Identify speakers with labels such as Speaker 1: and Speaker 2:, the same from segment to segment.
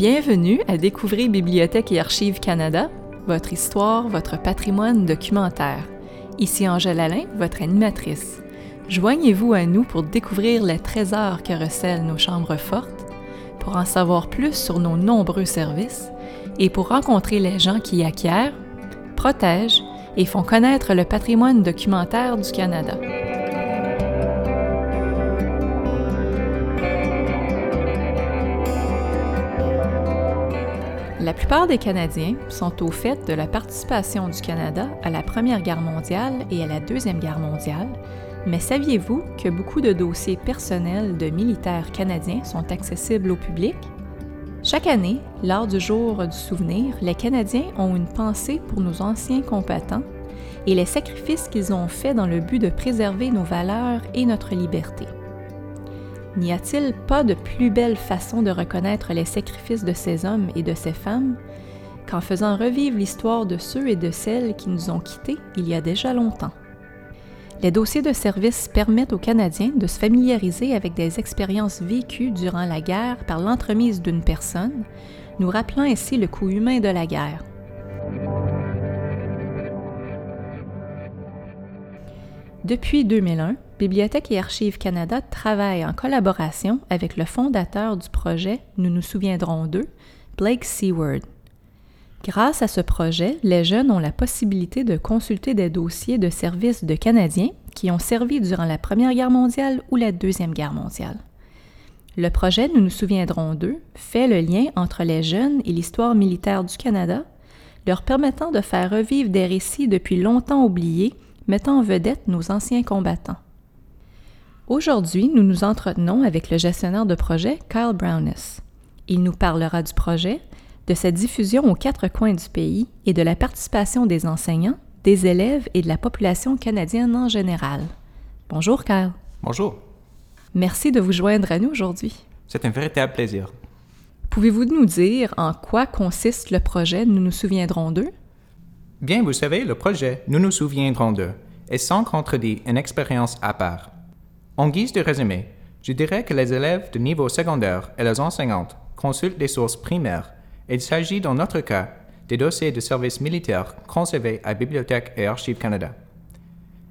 Speaker 1: Bienvenue à Découvrir Bibliothèque et Archives Canada, votre histoire, votre patrimoine documentaire. Ici Angèle Alain, votre animatrice. Joignez-vous à nous pour découvrir les trésors que recèlent nos chambres fortes, pour en savoir plus sur nos nombreux services et pour rencontrer les gens qui acquièrent, protègent et font connaître le patrimoine documentaire du Canada. La plupart des Canadiens sont au fait de la participation du Canada à la Première Guerre mondiale et à la Deuxième Guerre mondiale, mais saviez-vous que beaucoup de dossiers personnels de militaires canadiens sont accessibles au public? Chaque année, lors du jour du souvenir, les Canadiens ont une pensée pour nos anciens combattants et les sacrifices qu'ils ont faits dans le but de préserver nos valeurs et notre liberté. N'y a-t-il pas de plus belle façon de reconnaître les sacrifices de ces hommes et de ces femmes qu'en faisant revivre l'histoire de ceux et de celles qui nous ont quittés il y a déjà longtemps? Les dossiers de service permettent aux Canadiens de se familiariser avec des expériences vécues durant la guerre par l'entremise d'une personne, nous rappelant ainsi le coût humain de la guerre. Depuis 2001, Bibliothèque et Archives Canada travaille en collaboration avec le fondateur du projet Nous nous souviendrons d'eux, Blake Seward. Grâce à ce projet, les jeunes ont la possibilité de consulter des dossiers de services de Canadiens qui ont servi durant la Première Guerre mondiale ou la Deuxième Guerre mondiale. Le projet Nous nous souviendrons d'eux fait le lien entre les jeunes et l'histoire militaire du Canada, leur permettant de faire revivre des récits depuis longtemps oubliés mettant en vedette nos anciens combattants. Aujourd'hui, nous nous entretenons avec le gestionnaire de projet, Kyle Browness. Il nous parlera du projet, de sa diffusion aux quatre coins du pays et de la participation des enseignants, des élèves et de la population canadienne en général. Bonjour, Kyle.
Speaker 2: Bonjour.
Speaker 1: Merci de vous joindre à nous aujourd'hui.
Speaker 2: C'est un véritable plaisir.
Speaker 1: Pouvez-vous nous dire en quoi consiste le projet? Nous nous souviendrons d'eux?
Speaker 2: Bien, vous savez, le projet Nous nous souviendrons d'eux est sans contredit une expérience à part. En guise de résumé, je dirais que les élèves de niveau secondaire et les enseignantes consultent des sources primaires. Il s'agit dans notre cas des dossiers de services militaires conservés à Bibliothèque et Archives Canada.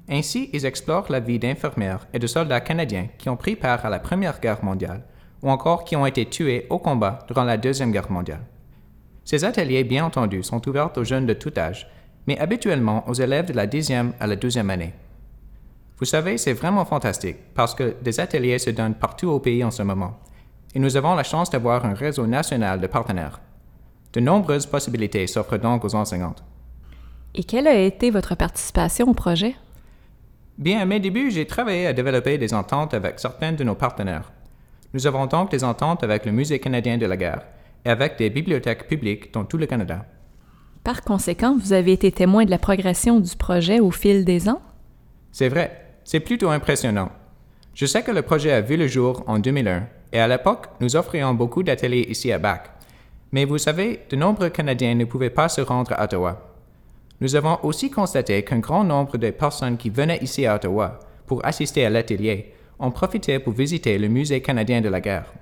Speaker 2: Ainsi, ils explorent la vie d'infirmières et de soldats canadiens qui ont pris part à la Première Guerre mondiale ou encore qui ont été tués au combat durant la Deuxième Guerre mondiale. Ces ateliers, bien entendu, sont ouverts aux jeunes de tout âge, mais habituellement aux élèves de la dixième à la douzième année. Vous savez, c'est vraiment fantastique parce que des ateliers se donnent partout au pays en ce moment, et nous avons la chance d'avoir un réseau national de partenaires. De nombreuses possibilités s'offrent donc aux enseignantes.
Speaker 1: Et quelle a été votre participation au projet?
Speaker 2: Bien, à mes débuts, j'ai travaillé à développer des ententes avec certains de nos partenaires. Nous avons donc des ententes avec le Musée canadien de la guerre et avec des bibliothèques publiques dans tout le Canada.
Speaker 1: Par conséquent, vous avez été témoin de la progression du projet au fil des ans?
Speaker 2: C'est vrai, c'est plutôt impressionnant. Je sais que le projet a vu le jour en 2001 et à l'époque, nous offrions beaucoup d'ateliers ici à Bac. Mais vous savez, de nombreux Canadiens ne pouvaient pas se rendre à Ottawa. Nous avons aussi constaté qu'un grand nombre de personnes qui venaient ici à Ottawa pour assister à l'atelier ont profité pour visiter le Musée canadien de la guerre.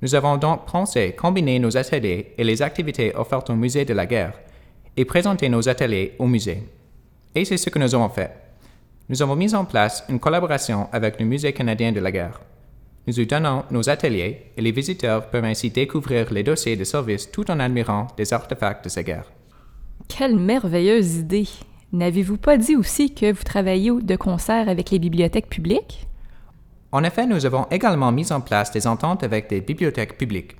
Speaker 2: Nous avons donc pensé combiner nos ateliers et les activités offertes au Musée de la guerre et présenter nos ateliers au musée. Et c'est ce que nous avons fait. Nous avons mis en place une collaboration avec le Musée canadien de la guerre. Nous y donnons nos ateliers et les visiteurs peuvent ainsi découvrir les dossiers de service tout en admirant des artefacts de ces guerres.
Speaker 1: Quelle merveilleuse idée! N'avez-vous pas dit aussi que vous travaillez de concert avec les bibliothèques publiques?
Speaker 2: En effet, nous avons également mis en place des ententes avec des bibliothèques publiques.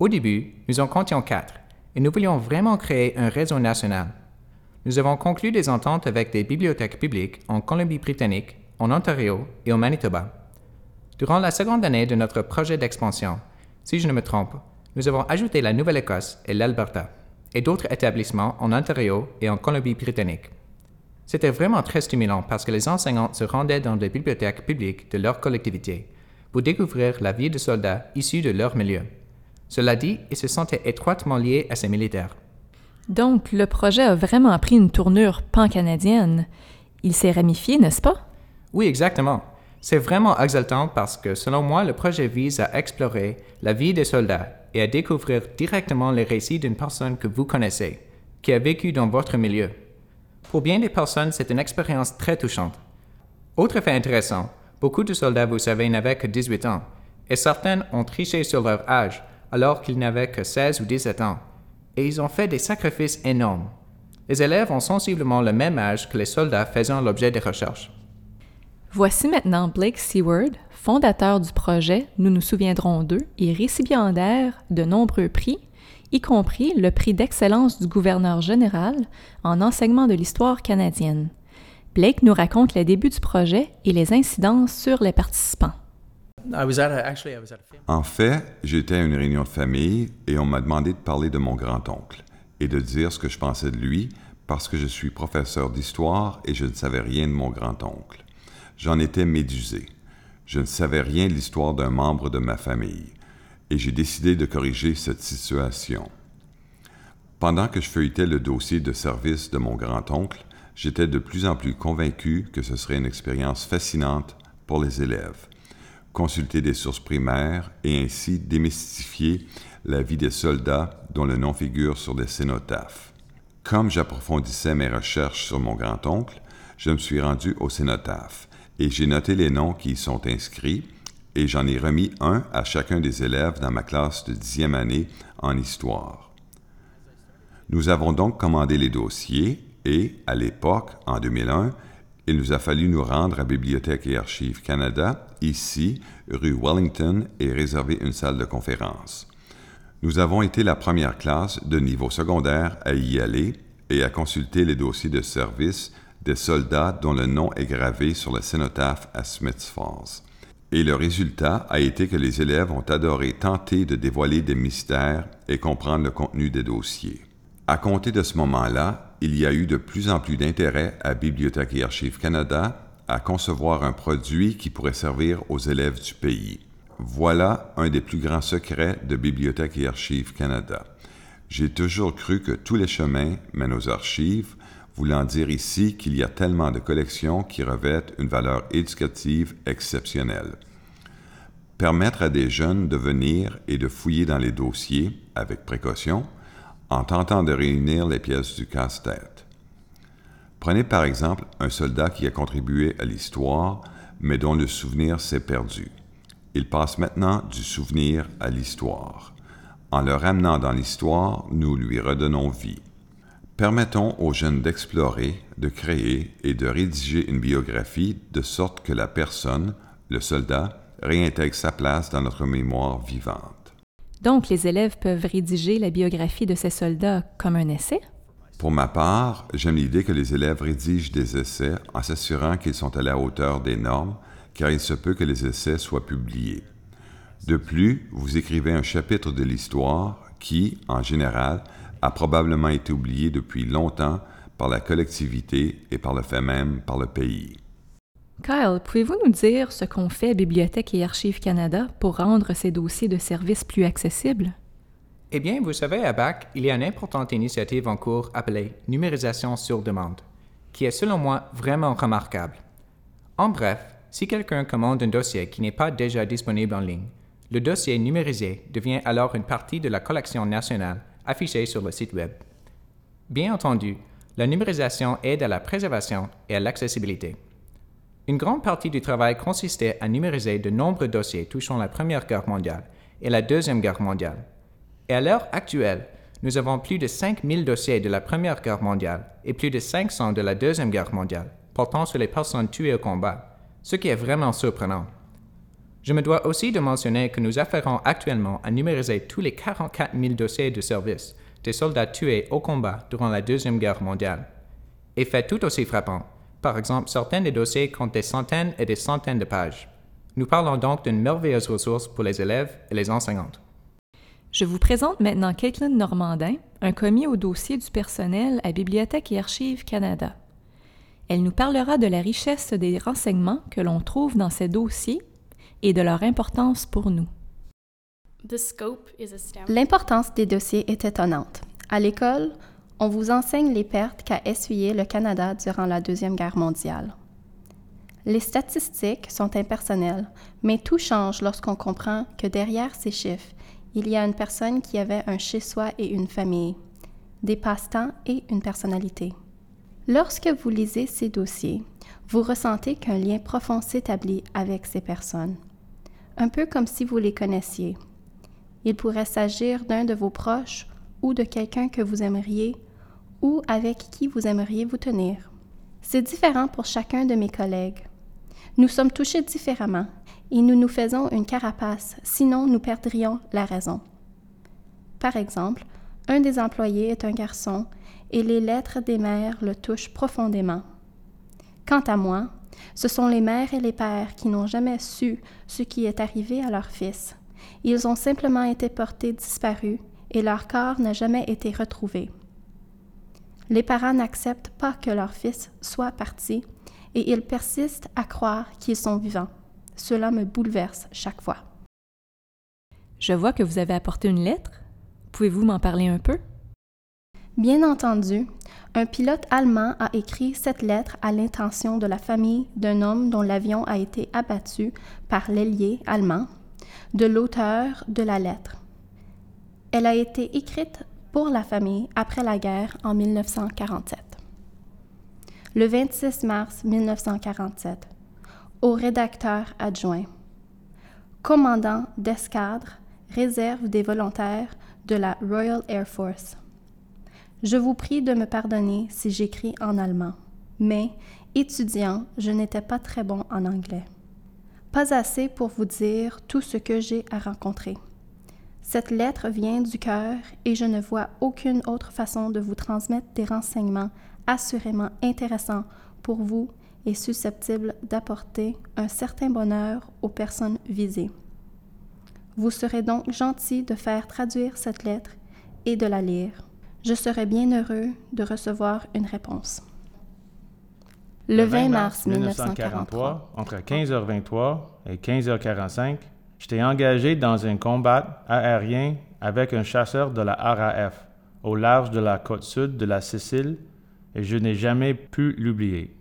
Speaker 2: Au début, nous en comptions quatre, et nous voulions vraiment créer un réseau national. Nous avons conclu des ententes avec des bibliothèques publiques en Colombie-Britannique, en Ontario et au Manitoba. Durant la seconde année de notre projet d'expansion, si je ne me trompe, nous avons ajouté la Nouvelle-Écosse et l'Alberta, et d'autres établissements en Ontario et en Colombie-Britannique. C'était vraiment très stimulant parce que les enseignants se rendaient dans les bibliothèques publiques de leur collectivité pour découvrir la vie de soldats issus de leur milieu. Cela dit, ils se sentaient étroitement liés à ces militaires.
Speaker 1: Donc, le projet a vraiment pris une tournure pan-canadienne. Il s'est ramifié, n'est-ce pas?
Speaker 2: Oui, exactement. C'est vraiment exaltant parce que selon moi, le projet vise à explorer la vie des soldats et à découvrir directement les récits d'une personne que vous connaissez, qui a vécu dans votre milieu. Pour bien des personnes, c'est une expérience très touchante. Autre fait intéressant, beaucoup de soldats, vous savez, n'avaient que 18 ans, et certains ont triché sur leur âge alors qu'ils n'avaient que 16 ou 17 ans, et ils ont fait des sacrifices énormes. Les élèves ont sensiblement le même âge que les soldats faisant l'objet des recherches.
Speaker 1: Voici maintenant Blake Seward, fondateur du projet Nous nous souviendrons d'eux et récipiendaire de nombreux prix, y compris le prix d'excellence du gouverneur général en enseignement de l'histoire canadienne. Blake nous raconte les débuts du projet et les incidences sur les participants.
Speaker 3: En fait, j'étais à une réunion de famille et on m'a demandé de parler de mon grand-oncle et de dire ce que je pensais de lui parce que je suis professeur d'histoire et je ne savais rien de mon grand-oncle. J'en étais médusé. Je ne savais rien de l'histoire d'un membre de ma famille, et j'ai décidé de corriger cette situation. Pendant que je feuilletais le dossier de service de mon grand-oncle, j'étais de plus en plus convaincu que ce serait une expérience fascinante pour les élèves. Consulter des sources primaires et ainsi démystifier la vie des soldats dont le nom figure sur des cénotaphes. Comme j'approfondissais mes recherches sur mon grand-oncle, je me suis rendu au cénotaphe et j'ai noté les noms qui y sont inscrits et j'en ai remis un à chacun des élèves dans ma classe de dixième année en histoire. Nous avons donc commandé les dossiers et, à l'époque, en 2001, il nous a fallu nous rendre à Bibliothèque et Archives Canada, ici, rue Wellington, et réserver une salle de conférence. Nous avons été la première classe de niveau secondaire à y aller et à consulter les dossiers de service des soldats dont le nom est gravé sur le cénotaphe à Smiths Falls. Et le résultat a été que les élèves ont adoré tenter de dévoiler des mystères et comprendre le contenu des dossiers. À compter de ce moment-là, il y a eu de plus en plus d'intérêt à Bibliothèque et Archives Canada à concevoir un produit qui pourrait servir aux élèves du pays. Voilà un des plus grands secrets de Bibliothèque et Archives Canada. J'ai toujours cru que tous les chemins mènent aux archives, voulant dire ici qu'il y a tellement de collections qui revêtent une valeur éducative exceptionnelle. Permettre à des jeunes de venir et de fouiller dans les dossiers avec précaution en tentant de réunir les pièces du casse-tête. Prenez par exemple un soldat qui a contribué à l'histoire, mais dont le souvenir s'est perdu. Il passe maintenant du souvenir à l'histoire. En le ramenant dans l'histoire, nous lui redonnons vie. Permettons aux jeunes d'explorer, de créer et de rédiger une biographie de sorte que la personne, le soldat, réintègre sa place dans notre mémoire vivante.
Speaker 1: Donc, les élèves peuvent rédiger la biographie de ces soldats comme un essai?
Speaker 3: Pour ma part, j'aime l'idée que les élèves rédigent des essais en s'assurant qu'ils sont à la hauteur des normes, car il se peut que les essais soient publiés. De plus, vous écrivez un chapitre de l'histoire qui, en général, a probablement été oublié depuis longtemps par la collectivité et par le fait même par le pays.
Speaker 1: Kyle, pouvez-vous nous dire ce qu'on fait Bibliothèque et Archives Canada pour rendre ces dossiers de service plus accessibles?
Speaker 2: Eh bien, vous savez, à BAC, il y a une importante initiative en cours appelée Numérisation sur demande, qui est selon moi vraiment remarquable. En bref, si quelqu'un commande un dossier qui n'est pas déjà disponible en ligne, le dossier numérisé devient alors une partie de la collection nationale affichée sur le site Web. Bien entendu, la numérisation aide à la préservation et à l'accessibilité. Une grande partie du travail consistait à numériser de nombreux dossiers touchant la Première Guerre mondiale et la Deuxième Guerre mondiale. Et à l'heure actuelle, nous avons plus de 5000 dossiers de la Première Guerre mondiale et plus de 500 de la Deuxième Guerre mondiale portant sur les personnes tuées au combat, ce qui est vraiment surprenant. Je me dois aussi de mentionner que nous affairons actuellement à numériser tous les 44 000 dossiers de service des soldats tués au combat durant la Deuxième Guerre mondiale. Et tout aussi frappant, par exemple, certains des dossiers comptent des centaines et des centaines de pages. Nous parlons donc d'une merveilleuse ressource pour les élèves et les enseignantes.
Speaker 1: Je vous présente maintenant Caitlin Normandin, un commis au dossier du personnel à Bibliothèque et Archives Canada. Elle nous parlera de la richesse des renseignements que l'on trouve dans ces dossiers et de leur importance pour nous.
Speaker 4: L'importance des dossiers est étonnante. À l'école, on vous enseigne les pertes qu'a essuyées le Canada durant la Deuxième Guerre mondiale. Les statistiques sont impersonnelles, mais tout change lorsqu'on comprend que derrière ces chiffres, il y a une personne qui avait un chez-soi et une famille, des passe-temps et une personnalité. Lorsque vous lisez ces dossiers, vous ressentez qu'un lien profond s'établit avec ces personnes, un peu comme si vous les connaissiez. Il pourrait s'agir d'un de vos proches ou de quelqu'un que vous aimeriez ou avec qui vous aimeriez vous tenir. C'est différent pour chacun de mes collègues. Nous sommes touchés différemment et nous nous faisons une carapace, sinon nous perdrions la raison. Par exemple, un des employés est un garçon et les lettres des mères le touchent profondément. Quant à moi, ce sont les mères et les pères qui n'ont jamais su ce qui est arrivé à leur fils. Ils ont simplement été portés disparus et leur corps n'a jamais été retrouvé. Les parents n'acceptent pas que leur fils soit parti et ils persistent à croire qu'ils sont vivants. Cela me bouleverse chaque fois.
Speaker 1: Je vois que vous avez apporté une lettre. Pouvez-vous m'en parler un peu?
Speaker 4: Bien entendu, un pilote allemand a écrit cette lettre à l'intention de la famille d'un homme dont l'avion a été abattu par l'ailier allemand, de l'auteur de la lettre. Elle a été écrite pour la famille après la guerre en 1947 le 26 mars 1947, au rédacteur adjoint. Commandant d'escadre, réserve des volontaires de la Royal Air Force. Je vous prie de me pardonner si j'écris en allemand, mais, étudiant, je n'étais pas très bon en anglais. Pas assez pour vous dire tout ce que j'ai à rencontrer. Cette lettre vient du cœur et je ne vois aucune autre façon de vous transmettre des renseignements assurément intéressant pour vous et susceptible d'apporter un certain bonheur aux personnes visées. Vous serez donc gentil de faire traduire cette lettre et de la lire. Je serai bien heureux de recevoir une réponse.
Speaker 5: Le 20 mars 1943, entre 15h23 et 15h45, j'étais engagé dans un combat aérien avec un chasseur de la RAF au large de la côte sud de la Sicile et je n'ai jamais pu l'oublier.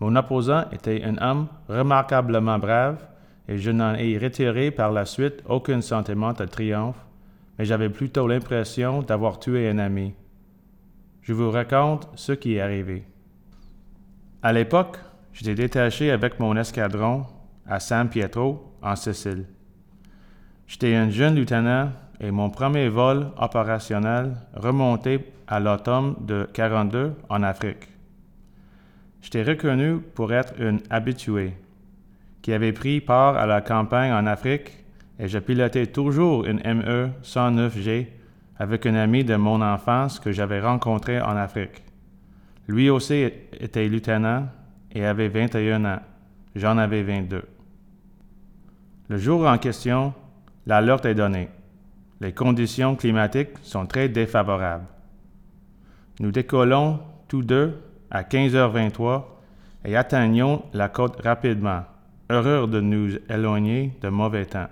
Speaker 5: Mon opposant était un homme remarquablement brave et je n'en ai retiré par la suite aucun sentiment de triomphe, mais j'avais plutôt l'impression d'avoir tué un ami. Je vous raconte ce qui est arrivé. À l'époque, j'étais détaché avec mon escadron à San Pietro, en Sicile. J'étais un jeune lieutenant et mon premier vol opérationnel remontait à l'automne de 42 en Afrique. J'étais reconnu pour être un habitué qui avait pris part à la campagne en Afrique et je pilotais toujours une ME 109G avec un ami de mon enfance que j'avais rencontré en Afrique. Lui aussi était lieutenant et avait 21 ans. J'en avais 22. Le jour en question, l'alerte est donnée les conditions climatiques sont très défavorables. Nous décollons tous deux à 15h23 et atteignons la côte rapidement, heureux de nous éloigner de mauvais temps.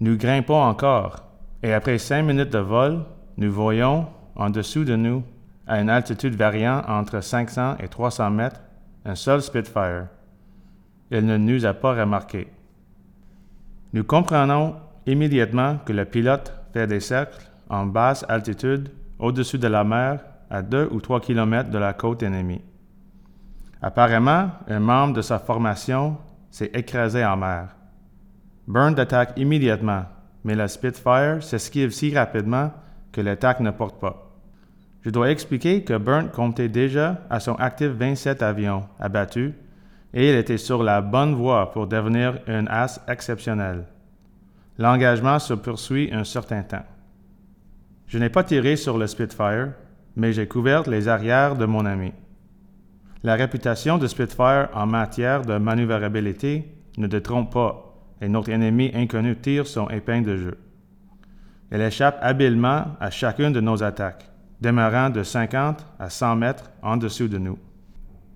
Speaker 5: Nous grimpons encore et après cinq minutes de vol, nous voyons en dessous de nous, à une altitude variant entre 500 et 300 mètres, un seul Spitfire. Il ne nous a pas remarqués. Nous comprenons immédiatement que le pilote fait des cercles en basse altitude au-dessus de la mer à 2 ou 3 km de la côte ennemie. Apparemment, un membre de sa formation s'est écrasé en mer. Burn attaque immédiatement, mais la Spitfire s'esquive si rapidement que l'attaque ne porte pas. Je dois expliquer que Burn comptait déjà à son actif 27 avions abattus et il était sur la bonne voie pour devenir un as exceptionnel. L'engagement se poursuit un certain temps. Je n'ai pas tiré sur le Spitfire, mais j'ai couvert les arrières de mon ami. La réputation de Spitfire en matière de manœuvrabilité ne te trompe pas, et notre ennemi inconnu tire son épingle de jeu. Elle échappe habilement à chacune de nos attaques, demeurant de 50 à 100 mètres en dessous de nous.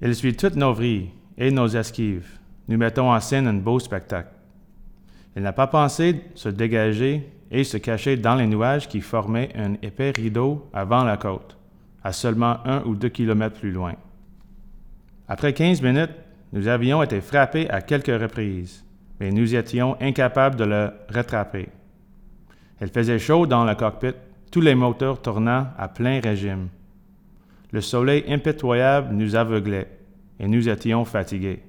Speaker 5: Elle suit toutes nos vrilles et nos esquives. Nous mettons en scène un beau spectacle. Il n'a pas pensé se dégager et se cacher dans les nuages qui formaient un épais rideau avant la côte, à seulement un ou deux kilomètres plus loin. Après quinze minutes, nous avions été frappés à quelques reprises, mais nous étions incapables de le rattraper. Il faisait chaud dans le cockpit, tous les moteurs tournant à plein régime. Le soleil impitoyable nous aveuglait et nous étions fatigués.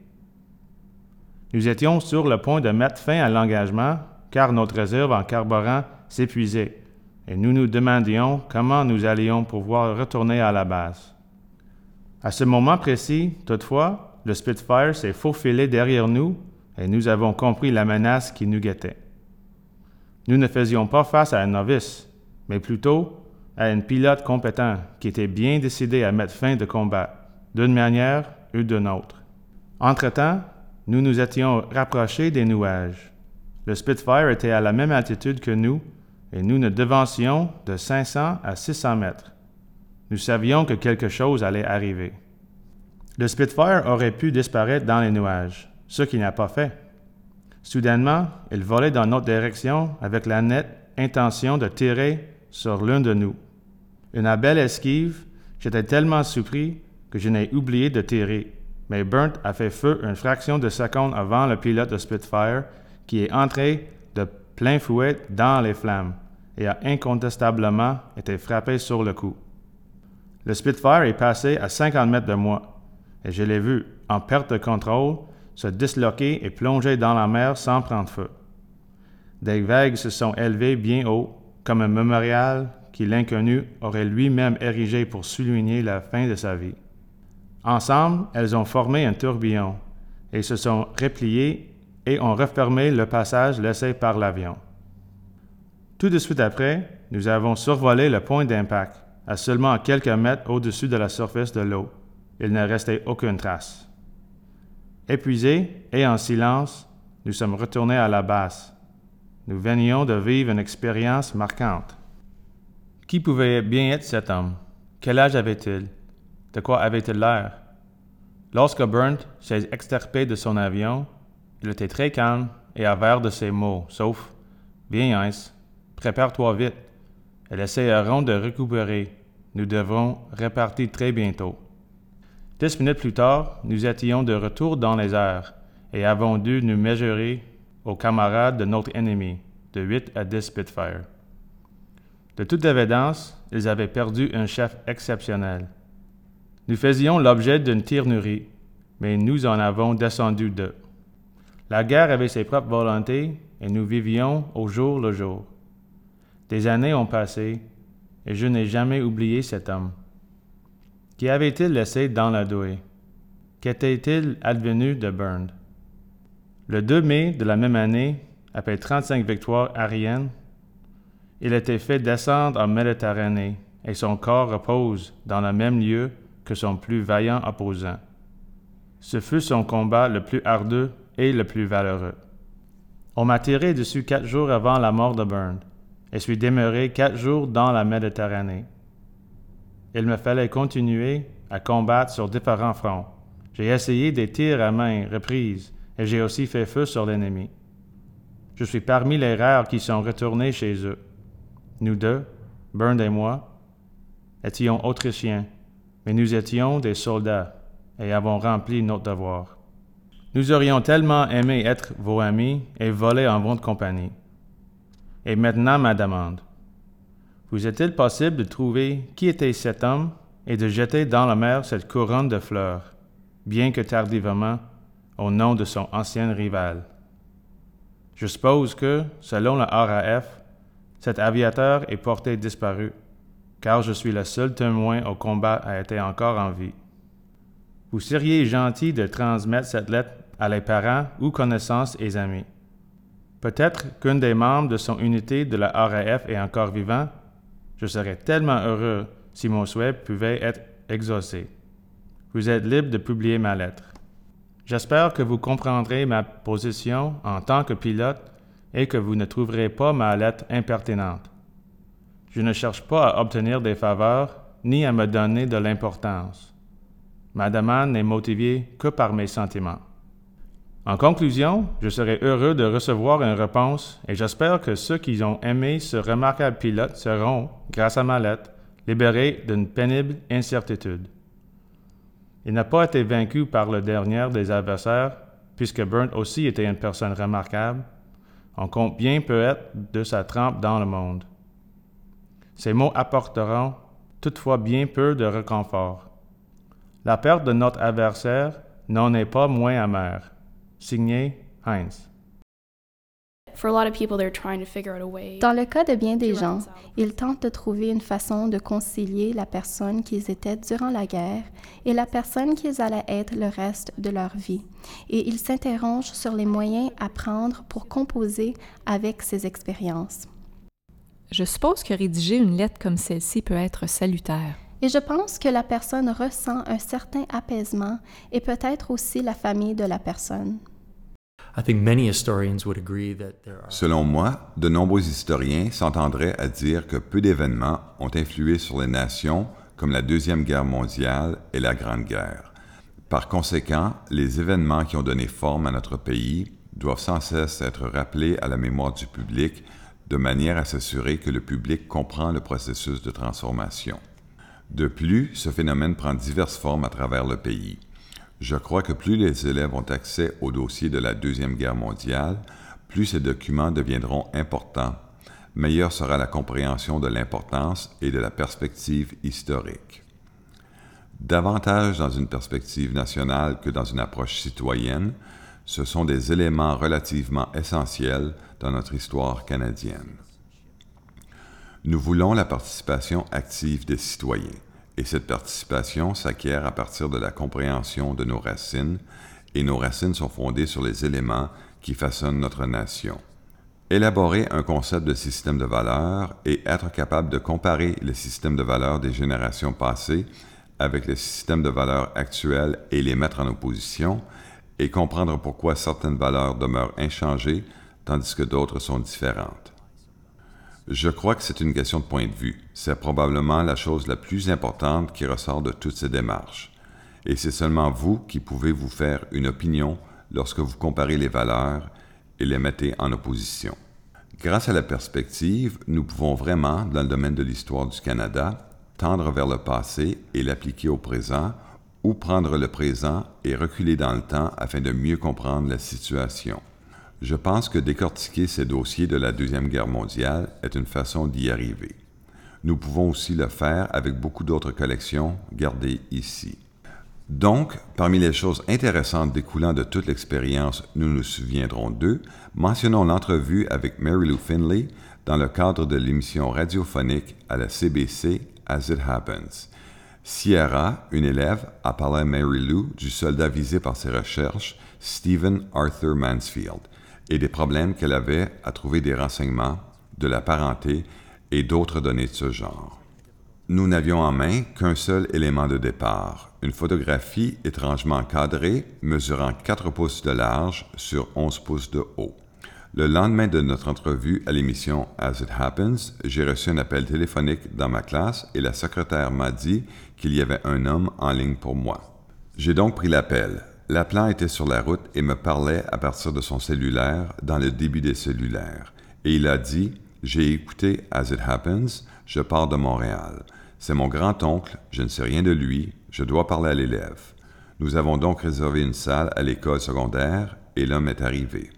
Speaker 5: Nous étions sur le point de mettre fin à l'engagement car notre réserve en carburant s'épuisait et nous nous demandions comment nous allions pouvoir retourner à la base. À ce moment précis, toutefois, le Spitfire s'est faufilé derrière nous et nous avons compris la menace qui nous guettait. Nous ne faisions pas face à un novice, mais plutôt à un pilote compétent qui était bien décidé à mettre fin de combat, d'une manière ou d'une autre. Entre-temps, nous nous étions rapprochés des nuages. Le Spitfire était à la même altitude que nous et nous ne devancions de 500 à 600 mètres. Nous savions que quelque chose allait arriver. Le Spitfire aurait pu disparaître dans les nuages, ce qu'il n'a pas fait. Soudainement, il volait dans notre direction avec la nette intention de tirer sur l'un de nous. Une belle esquive, j'étais tellement surpris que je n'ai oublié de tirer, mais Burnt a fait feu une fraction de seconde avant le pilote de Spitfire qui est entré de plein fouet dans les flammes et a incontestablement été frappé sur le coup. Le Spitfire est passé à 50 mètres de moi, et je l'ai vu, en perte de contrôle, se disloquer et plonger dans la mer sans prendre feu. Des vagues se sont élevées bien haut, comme un mémorial qui l'inconnu aurait lui-même érigé pour souligner la fin de sa vie. Ensemble, elles ont formé un tourbillon et se sont repliées et ont refermé le passage laissé par l'avion. Tout de suite après, nous avons survolé le point d'impact, à seulement quelques mètres au-dessus de la surface de l'eau. Il ne restait aucune trace. Épuisés et en silence, nous sommes retournés à la base. Nous venions de vivre une expérience marquante. Qui pouvait bien être cet homme? Quel âge avait-il? De quoi avait-il l'air? Lorsque Burnt s'est extirpé de son avion, il était très calme et avare de ses mots, sauf Bien, Heinz, Prépare-toi vite. Elle essayeront de récupérer. Nous devrons repartir très bientôt. Dix minutes plus tard, nous étions de retour dans les airs et avons dû nous mesurer aux camarades de notre ennemi, de 8 à 10 Spitfire. De toute évidence, ils avaient perdu un chef exceptionnel. Nous faisions l'objet d'une tirnerie, mais nous en avons descendu deux. La guerre avait ses propres volontés et nous vivions au jour le jour. Des années ont passé, et je n'ai jamais oublié cet homme. Qui avait-il laissé dans la douée? Qu'était-il advenu de Burned? Le 2 mai de la même année, après 35 victoires aériennes, il était fait descendre en Méditerranée et son corps repose dans le même lieu que son plus vaillant opposant. Ce fut son combat le plus ardeux et le plus valeureux. On m'a tiré dessus quatre jours avant la mort de Burned et suis demeuré quatre jours dans la Méditerranée. Il me fallait continuer à combattre sur différents fronts. J'ai essayé des tirs à main reprises et j'ai aussi fait feu sur l'ennemi. Je suis parmi les rares qui sont retournés chez eux. Nous deux, Burn et moi, étions autrichiens, mais nous étions des soldats et avons rempli notre devoir. Nous aurions tellement aimé être vos amis et voler en votre compagnie. Et maintenant ma demande. Vous est-il possible de trouver qui était cet homme et de jeter dans la mer cette couronne de fleurs, bien que tardivement, au nom de son ancien rival? Je suppose que, selon la RAF, cet aviateur est porté disparu, car je suis le seul témoin au combat à être encore en vie. Vous seriez gentil de transmettre cette lettre à les parents ou connaissances et amis. Peut-être qu'un des membres de son unité de la RAF est encore vivant. Je serais tellement heureux si mon souhait pouvait être exaucé. Vous êtes libre de publier ma lettre. J'espère que vous comprendrez ma position en tant que pilote et que vous ne trouverez pas ma lettre impertinente. Je ne cherche pas à obtenir des faveurs ni à me donner de l'importance. Ma demande n'est motivée que par mes sentiments. En conclusion, je serai heureux de recevoir une réponse et j'espère que ceux qui ont aimé ce remarquable pilote seront, grâce à ma lettre, libérés d'une pénible incertitude. Il n'a pas été vaincu par le dernier des adversaires, puisque Burnt aussi était une personne remarquable. On compte bien peut-être de sa trempe dans le monde. Ces mots apporteront toutefois bien peu de réconfort. La perte de notre adversaire n'en est pas moins amère. Signé Heinz.
Speaker 4: Dans le cas de bien des gens, ils tentent de trouver une façon de concilier la personne qu'ils étaient durant la guerre et la personne qu'ils allaient être le reste de leur vie, et ils s'interrogent sur les moyens à prendre pour composer avec ces expériences.
Speaker 1: Je suppose que rédiger une lettre comme celle-ci peut être salutaire.
Speaker 4: Et je pense que la personne ressent un certain apaisement et peut-être aussi la famille de la personne.
Speaker 3: Selon moi, de nombreux historiens s'entendraient à dire que peu d'événements ont influé sur les nations comme la Deuxième Guerre mondiale et la Grande Guerre. Par conséquent, les événements qui ont donné forme à notre pays doivent sans cesse être rappelés à la mémoire du public de manière à s'assurer que le public comprend le processus de transformation. De plus, ce phénomène prend diverses formes à travers le pays. Je crois que plus les élèves ont accès au dossier de la Deuxième Guerre mondiale, plus ces documents deviendront importants, meilleure sera la compréhension de l'importance et de la perspective historique. Davantage dans une perspective nationale que dans une approche citoyenne, ce sont des éléments relativement essentiels dans notre histoire canadienne. Nous voulons la participation active des citoyens et cette participation s'acquiert à partir de la compréhension de nos racines, et nos racines sont fondées sur les éléments qui façonnent notre nation. Élaborer un concept de système de valeurs et être capable de comparer le système de valeurs des générations passées avec le système de valeurs actuel et les mettre en opposition, et comprendre pourquoi certaines valeurs demeurent inchangées tandis que d'autres sont différentes. Je crois que c'est une question de point de vue. C'est probablement la chose la plus importante qui ressort de toutes ces démarches. Et c'est seulement vous qui pouvez vous faire une opinion lorsque vous comparez les valeurs et les mettez en opposition. Grâce à la perspective, nous pouvons vraiment, dans le domaine de l'histoire du Canada, tendre vers le passé et l'appliquer au présent, ou prendre le présent et reculer dans le temps afin de mieux comprendre la situation. Je pense que décortiquer ces dossiers de la Deuxième Guerre mondiale est une façon d'y arriver. Nous pouvons aussi le faire avec beaucoup d'autres collections gardées ici. Donc, parmi les choses intéressantes découlant de toute l'expérience, nous nous souviendrons d'eux, mentionnons l'entrevue avec Mary Lou Finley dans le cadre de l'émission radiophonique à la CBC As It Happens. Sierra, une élève, a parlé à Mary Lou du soldat visé par ses recherches, Stephen Arthur Mansfield, et des problèmes qu'elle avait à trouver des renseignements, de la parenté et d'autres données de ce genre. Nous n'avions en main qu'un seul élément de départ, une photographie étrangement cadrée mesurant 4 pouces de large sur 11 pouces de haut. Le lendemain de notre entrevue à l'émission As It Happens, j'ai reçu un appel téléphonique dans ma classe et la secrétaire m'a dit qu'il y avait un homme en ligne pour moi. J'ai donc pris l'appel. L'appelant était sur la route et me parlait à partir de son cellulaire dans le début des cellulaires. Et il a dit J'ai écouté As It Happens, je pars de Montréal. C'est mon grand-oncle, je ne sais rien de lui, je dois parler à l'élève. Nous avons donc réservé une salle à l'école secondaire et l'homme est arrivé.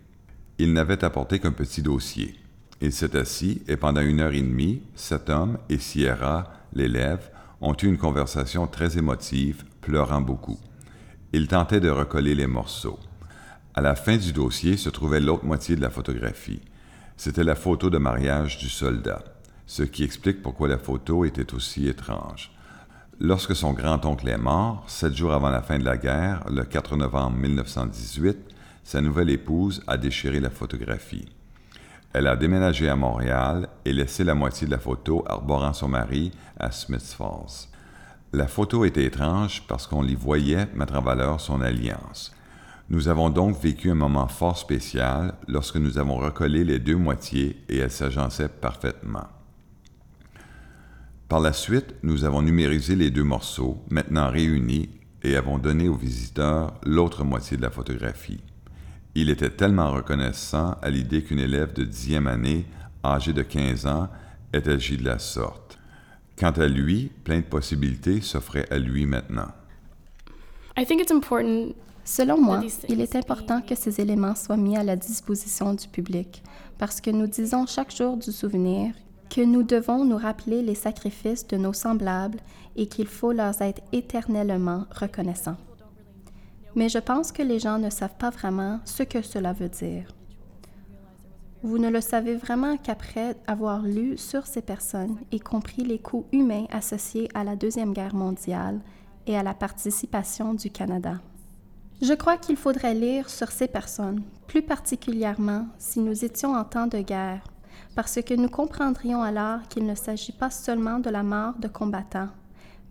Speaker 3: Il n'avait apporté qu'un petit dossier. Il s'est assis et pendant une heure et demie, cet homme et Sierra, l'élève, ont eu une conversation très émotive, pleurant beaucoup. Il tentait de recoller les morceaux. À la fin du dossier se trouvait l'autre moitié de la photographie. C'était la photo de mariage du soldat, ce qui explique pourquoi la photo était aussi étrange. Lorsque son grand-oncle est mort, sept jours avant la fin de la guerre, le 4 novembre 1918, sa nouvelle épouse a déchiré la photographie. Elle a déménagé à Montréal et laissé la moitié de la photo arborant son mari à Smiths Falls. La photo était étrange parce qu'on l'y voyait mettre en valeur son alliance. Nous avons donc vécu un moment fort spécial lorsque nous avons recollé les deux moitiés et elles s'agençaient parfaitement. Par la suite, nous avons numérisé les deux morceaux, maintenant réunis, et avons donné aux visiteurs l'autre moitié de la photographie. Il était tellement reconnaissant à l'idée qu'une élève de dixième année, âgée de 15 ans, ait agi de la sorte. Quant à lui, plein de possibilités s'offraient à lui maintenant.
Speaker 4: Selon moi, il est important que ces éléments soient mis à la disposition du public parce que nous disons chaque jour du souvenir que nous devons nous rappeler les sacrifices de nos semblables et qu'il faut leur être éternellement reconnaissants. Mais je pense que les gens ne savent pas vraiment ce que cela veut dire. Vous ne le savez vraiment qu'après avoir lu sur ces personnes et compris les coûts humains associés à la Deuxième Guerre mondiale et à la participation du Canada. Je crois qu'il faudrait lire sur ces personnes, plus particulièrement si nous étions en temps de guerre, parce que nous comprendrions alors qu'il ne s'agit pas seulement de la mort de combattants,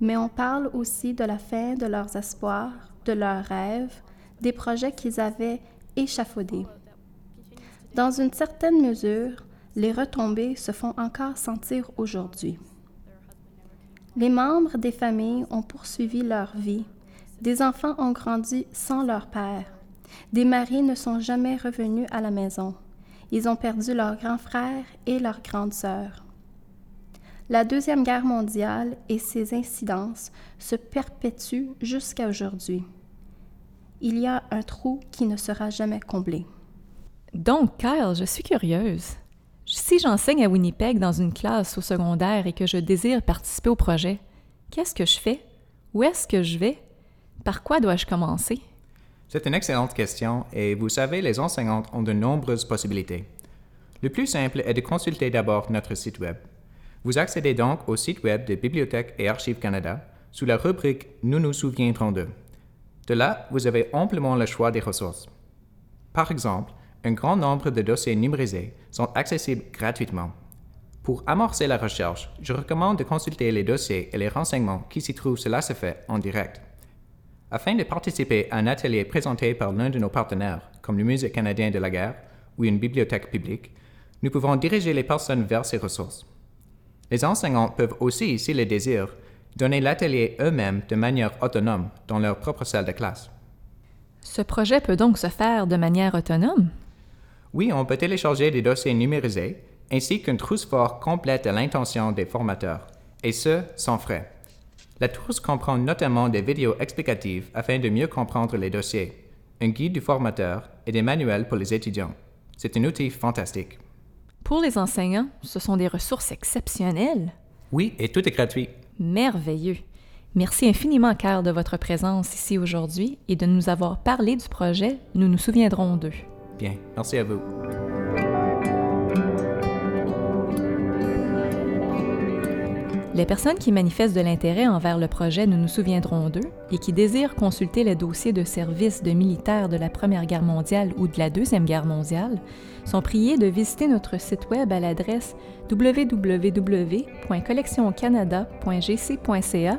Speaker 4: mais on parle aussi de la fin de leurs espoirs, de leurs rêves, des projets qu'ils avaient échafaudés. Dans une certaine mesure, les retombées se font encore sentir aujourd'hui. Les membres des familles ont poursuivi leur vie. Des enfants ont grandi sans leur père. Des maris ne sont jamais revenus à la maison. Ils ont perdu leur grand frère et leur grande sœur. La Deuxième Guerre mondiale et ses incidences se perpétuent jusqu'à aujourd'hui. Il y a un trou qui ne sera jamais comblé.
Speaker 1: Donc, Kyle, je suis curieuse. Si j'enseigne à Winnipeg dans une classe au secondaire et que je désire participer au projet, qu'est-ce que je fais? Où est-ce que je vais? Par quoi dois-je commencer?
Speaker 2: C'est une excellente question et vous savez, les enseignantes ont de nombreuses possibilités. Le plus simple est de consulter d'abord notre site Web. Vous accédez donc au site Web de Bibliothèque et Archives Canada sous la rubrique Nous nous souviendrons d'eux. De là, vous avez amplement le choix des ressources. Par exemple, un grand nombre de dossiers numérisés sont accessibles gratuitement. Pour amorcer la recherche, je recommande de consulter les dossiers et les renseignements qui s'y trouvent. Cela se fait en direct. Afin de participer à un atelier présenté par l'un de nos partenaires, comme le Musée canadien de la guerre ou une bibliothèque publique, nous pouvons diriger les personnes vers ces ressources. Les enseignants peuvent aussi, s'ils le désirent, donner l'atelier eux-mêmes de manière autonome dans leur propre salle de classe.
Speaker 1: Ce projet peut donc se faire de manière autonome?
Speaker 2: Oui, on peut télécharger des dossiers numérisés ainsi qu'une trousse fort complète à l'intention des formateurs, et ce, sans frais. La trousse comprend notamment des vidéos explicatives afin de mieux comprendre les dossiers, un guide du formateur et des manuels pour les étudiants. C'est un outil fantastique.
Speaker 1: Pour les enseignants, ce sont des ressources exceptionnelles.
Speaker 2: Oui, et tout est gratuit.
Speaker 1: Merveilleux. Merci infiniment, Carl, de votre présence ici aujourd'hui et de nous avoir parlé du projet Nous nous souviendrons d'eux.
Speaker 2: Bien, merci à vous.
Speaker 1: Les personnes qui manifestent de l'intérêt envers le projet Nous nous souviendrons d'eux et qui désirent consulter les dossiers de service de militaires de la Première Guerre mondiale ou de la Deuxième Guerre mondiale sont priées de visiter notre site web à l'adresse www.collectioncanada.gc.ca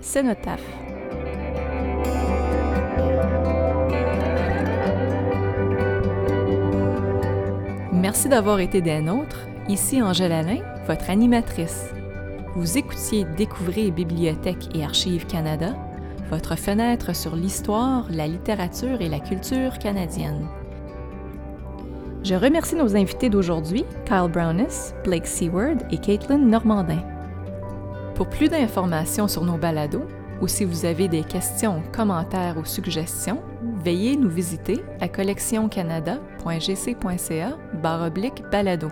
Speaker 1: cenotaphe. Merci d'avoir été des nôtres. Ici Angèle Alain, votre animatrice. Vous écoutiez Découvrez Bibliothèque et Archives Canada, votre fenêtre sur l'histoire, la littérature et la culture canadienne. Je remercie nos invités d'aujourd'hui, Kyle Brownis, Blake Seward et Caitlin Normandin. Pour plus d'informations sur nos balados, ou si vous avez des questions, commentaires ou suggestions, veuillez nous visiter à collectioncanada.gc.ca balado.